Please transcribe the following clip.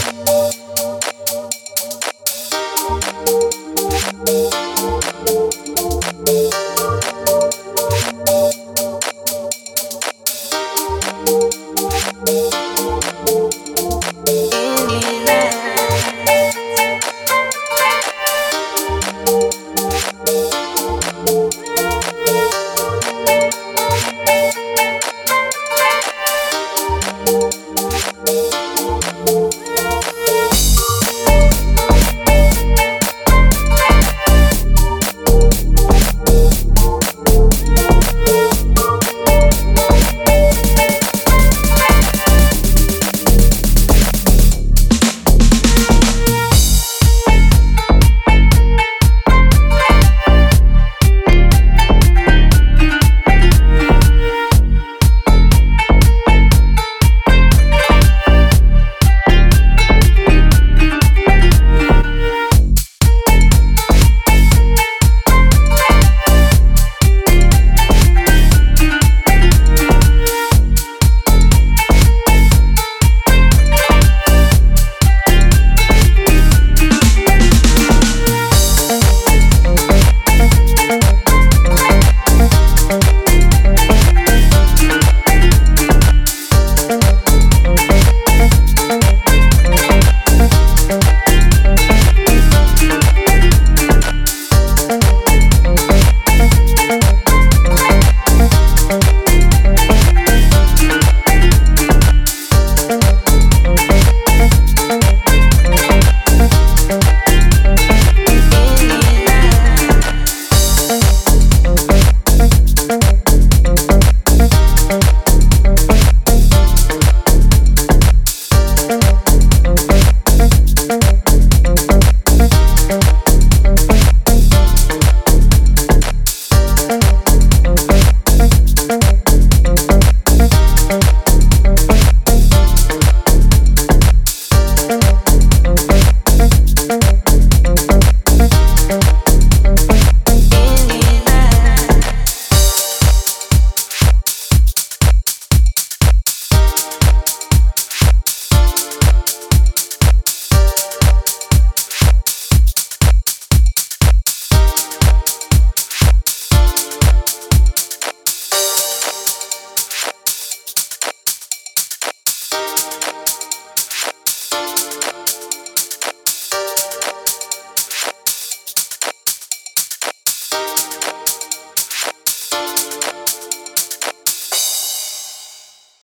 Bye.